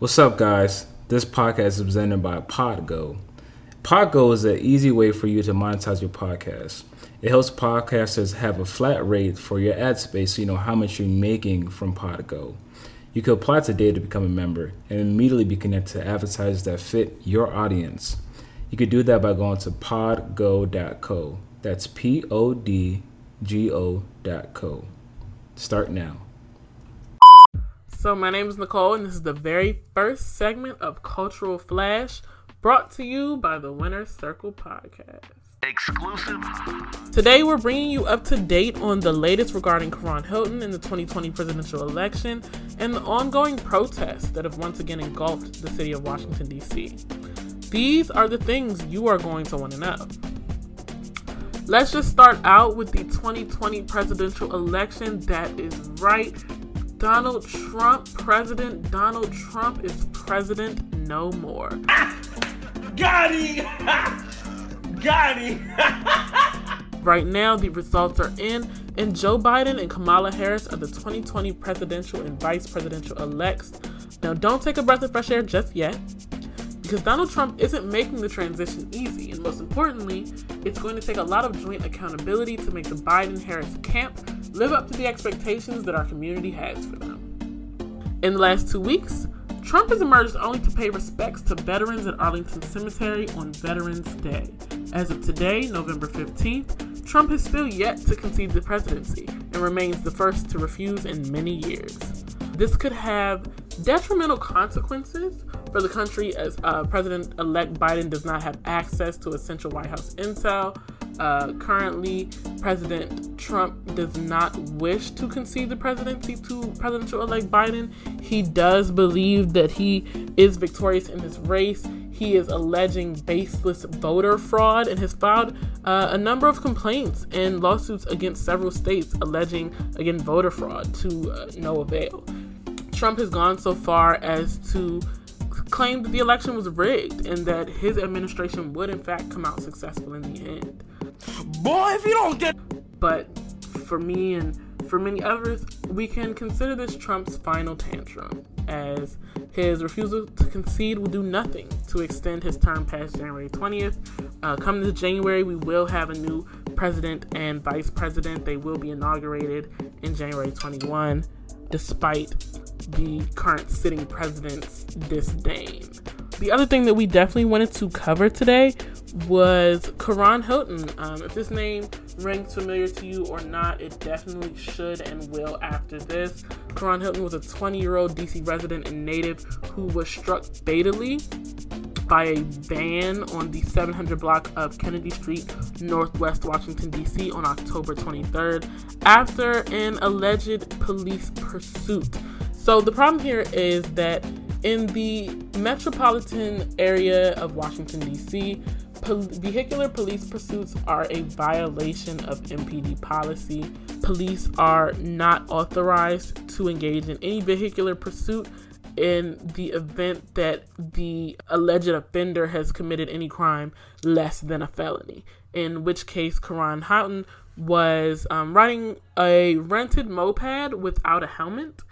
What's up, guys? This podcast is presented by Podgo. Podgo is an easy way for you to monetize your podcast. It helps podcasters have a flat rate for your ad space so you know how much you're making from Podgo. You can apply today to become a member and immediately be connected to advertisers that fit your audience. You could do that by going to podgo.co. That's P O D G O.co. Start now. So, my name is Nicole, and this is the very first segment of Cultural Flash brought to you by the Winner's Circle Podcast. Exclusive. Today, we're bringing you up to date on the latest regarding Karon Hylton in the 2020 presidential election and the ongoing protests that have once again engulfed the city of Washington, D.C. These are the things you are going to want to know. Let's just start out with the 2020 presidential election. That is right. Donald Trump, President Donald Trump is president no more. Got! Got right now, the results are in, and Joe Biden and Kamala Harris are the 2020 presidential and vice presidential elects. Now, don't take a breath of fresh air just yet, because Donald Trump isn't making the transition easy, and most importantly, it's going to take a lot of joint accountability to make the Biden Harris camp live up to the expectations that our community has for them. In the last two weeks, Trump has emerged only to pay respects to veterans at Arlington Cemetery on Veterans Day. As of today, November 15th, Trump has still yet to concede the presidency and remains the first to refuse in many years. This could have detrimental consequences for the country as uh, President elect Biden does not have access to essential White House intel. Uh, currently, President Trump does not wish to concede the presidency to presidential elect Biden. He does believe that he is victorious in this race. He is alleging baseless voter fraud and has filed uh, a number of complaints and lawsuits against several states alleging, again, voter fraud to uh, no avail. Trump has gone so far as to claim that the election was rigged and that his administration would, in fact, come out successful in the end. Boy, if you don't get. But for me and for many others, we can consider this Trump's final tantrum, as his refusal to concede will do nothing to extend his term past January 20th. Uh, come this January, we will have a new president and vice president. They will be inaugurated in January 21, despite the current sitting president's disdain. The other thing that we definitely wanted to cover today was Karon Hylton. Um, if this name rings familiar to you or not, it definitely should and will after this. Karon Hylton was a 20 year old DC resident and native who was struck fatally by a van on the 700 block of Kennedy Street, Northwest Washington, D.C. on October 23rd after an alleged police pursuit. So, the problem here is that in the metropolitan area of Washington, D.C., Pol- vehicular police pursuits are a violation of MPD policy. Police are not authorized to engage in any vehicular pursuit in the event that the alleged offender has committed any crime less than a felony. In which case, Karon Houghton was um, riding a rented moped without a helmet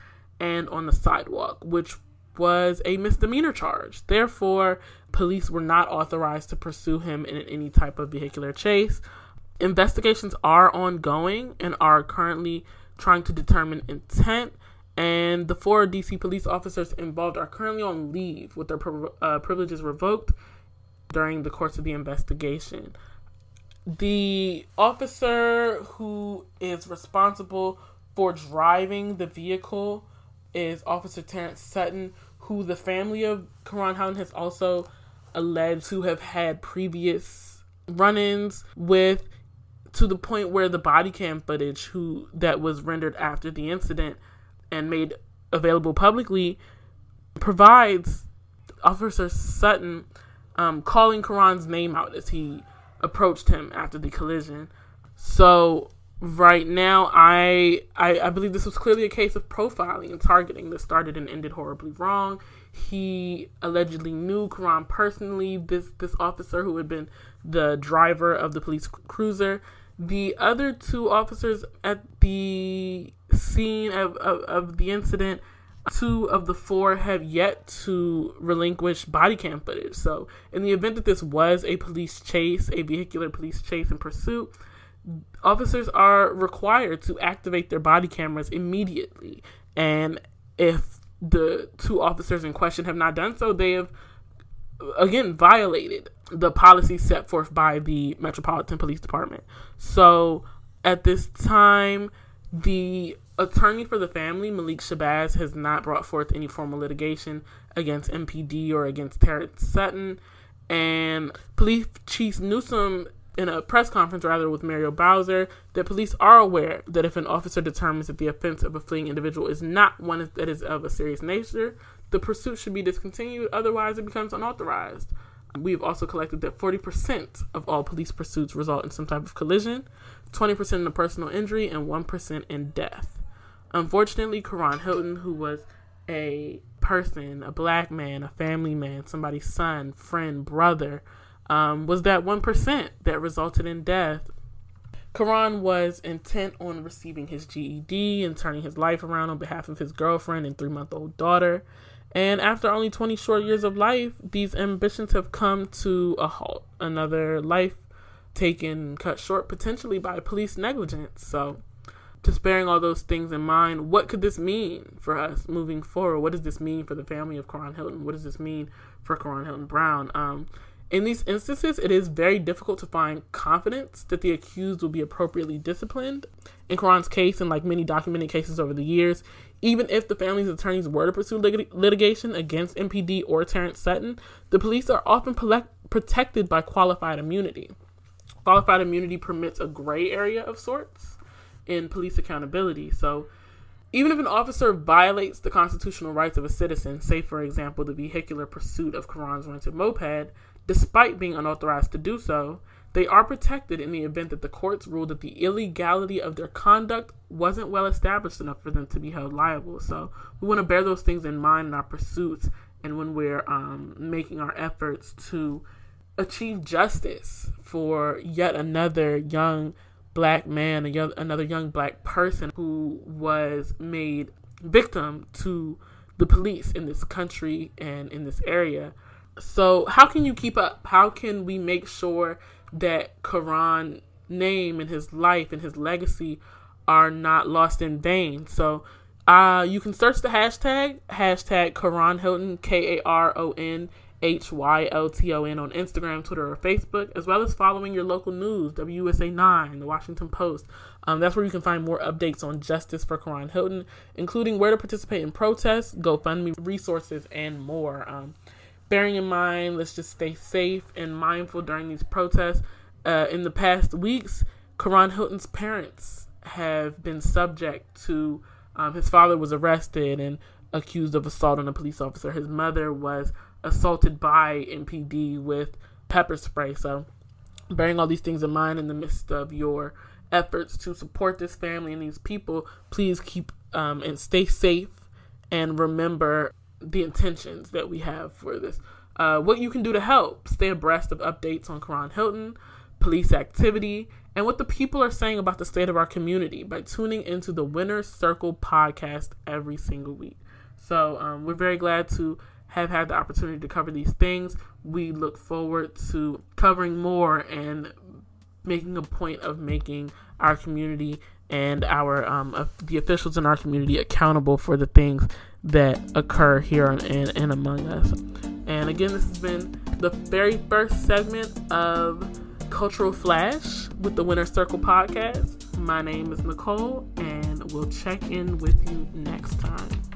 and on the sidewalk, which was a misdemeanor charge. Therefore, police were not authorized to pursue him in any type of vehicular chase. Investigations are ongoing and are currently trying to determine intent. And the four DC police officers involved are currently on leave with their uh, privileges revoked during the course of the investigation. The officer who is responsible for driving the vehicle is Officer Terrence Sutton, who the family of Karon Hylton has also alleged to have had previous run-ins with to the point where the body cam footage who that was rendered after the incident and made available publicly provides Officer Sutton um, calling Karon's name out as he approached him after the collision. So right now I, I i believe this was clearly a case of profiling and targeting. That started and ended horribly wrong. He allegedly knew Karon personally this this officer who had been the driver of the police cruiser. The other two officers at the scene of, of, of the incident Two of the four have yet to relinquish body cam footage. So, in the event that this was a police chase, a vehicular police chase and pursuit, officers are required to activate their body cameras immediately. And if the two officers in question have not done so, they have again violated the policy set forth by the Metropolitan Police Department. So at this time, the attorney for the family, Malik Shabazz, has not brought forth any formal litigation against MPD or against Terrence Sutton. And Police Chief Newsham in a press conference rather with Mario Bowser that police are aware that if an officer determines that the offense of a fleeing individual is not one that is of a serious nature, the pursuit should be discontinued, otherwise, it becomes unauthorized. We've also collected that 40% of all police pursuits result in some type of collision, 20% in a personal injury, and 1% in death. Unfortunately, Karon Hylton, who was a person, a black man, a family man, somebody's son, friend, brother, um, was that 1% that resulted in death. Karon was intent on receiving his GED and turning his life around on behalf of his girlfriend and three month old daughter. And after only 20 short years of life, these ambitions have come to a halt. Another life taken cut short potentially by police negligence. So, just bearing all those things in mind, what could this mean for us moving forward? What does this mean for the family of Karon Hylton? What does this mean for Karon Hylton Brown? Um, in these instances, it is very difficult to find confidence that the accused will be appropriately disciplined. In Karon's case, and like many documented cases over the years, even if the family's attorneys were to pursue lit- litigation against MPD or Terrence Sutton, the police are often protected by qualified immunity. Qualified immunity permits a gray area of sorts in police accountability. So, even if an officer violates the constitutional rights of a citizen, say for example the vehicular pursuit of Karon's rented moped, despite being unauthorized to do so, they are protected in the event that the courts rule that the illegality of their conduct wasn't well established enough for them to be held liable. So we want to bear those things in mind in our pursuits and when we're um, making our efforts to achieve justice for yet another young black man, young, another young black person who was made victim to the police in this country and in this area. So, how can you keep up? How can we make sure that Karon name and his life and his legacy are not lost in vain? So, uh, you can search the hashtag hashtag Karon Hylton K A R O N H Y L T O N on Instagram, Twitter, or Facebook, as well as following your local news, WUSA 9, the Washington Post. Um, that's where you can find more updates on justice for Karon Hylton, including where to participate in protests, GoFundMe resources, and more. Um, bearing in mind, let's just stay safe and mindful during these protests. Uh, in the past weeks, Karon Hylton's parents have been subject to. Um, his father was arrested and accused of assault on a police officer. His mother was assaulted by MPD with pepper spray. So, bearing all these things in mind in the midst of your efforts to support this family and these people, please keep um, and stay safe and remember the intentions that we have for this. Uh, what you can do to help stay abreast of updates on Karon Hylton, police activity, and what the people are saying about the state of our community by tuning into the Winner's Circle podcast every single week. So um, we're very glad to have had the opportunity to cover these things. We look forward to covering more and making a point of making our community and our um, uh, the officials in our community accountable for the things that occur here and, and, and among us. And again, this has been the very first segment of Cultural Flash with the Winner Circle podcast. My name is Nicole, and we'll check in with you next time.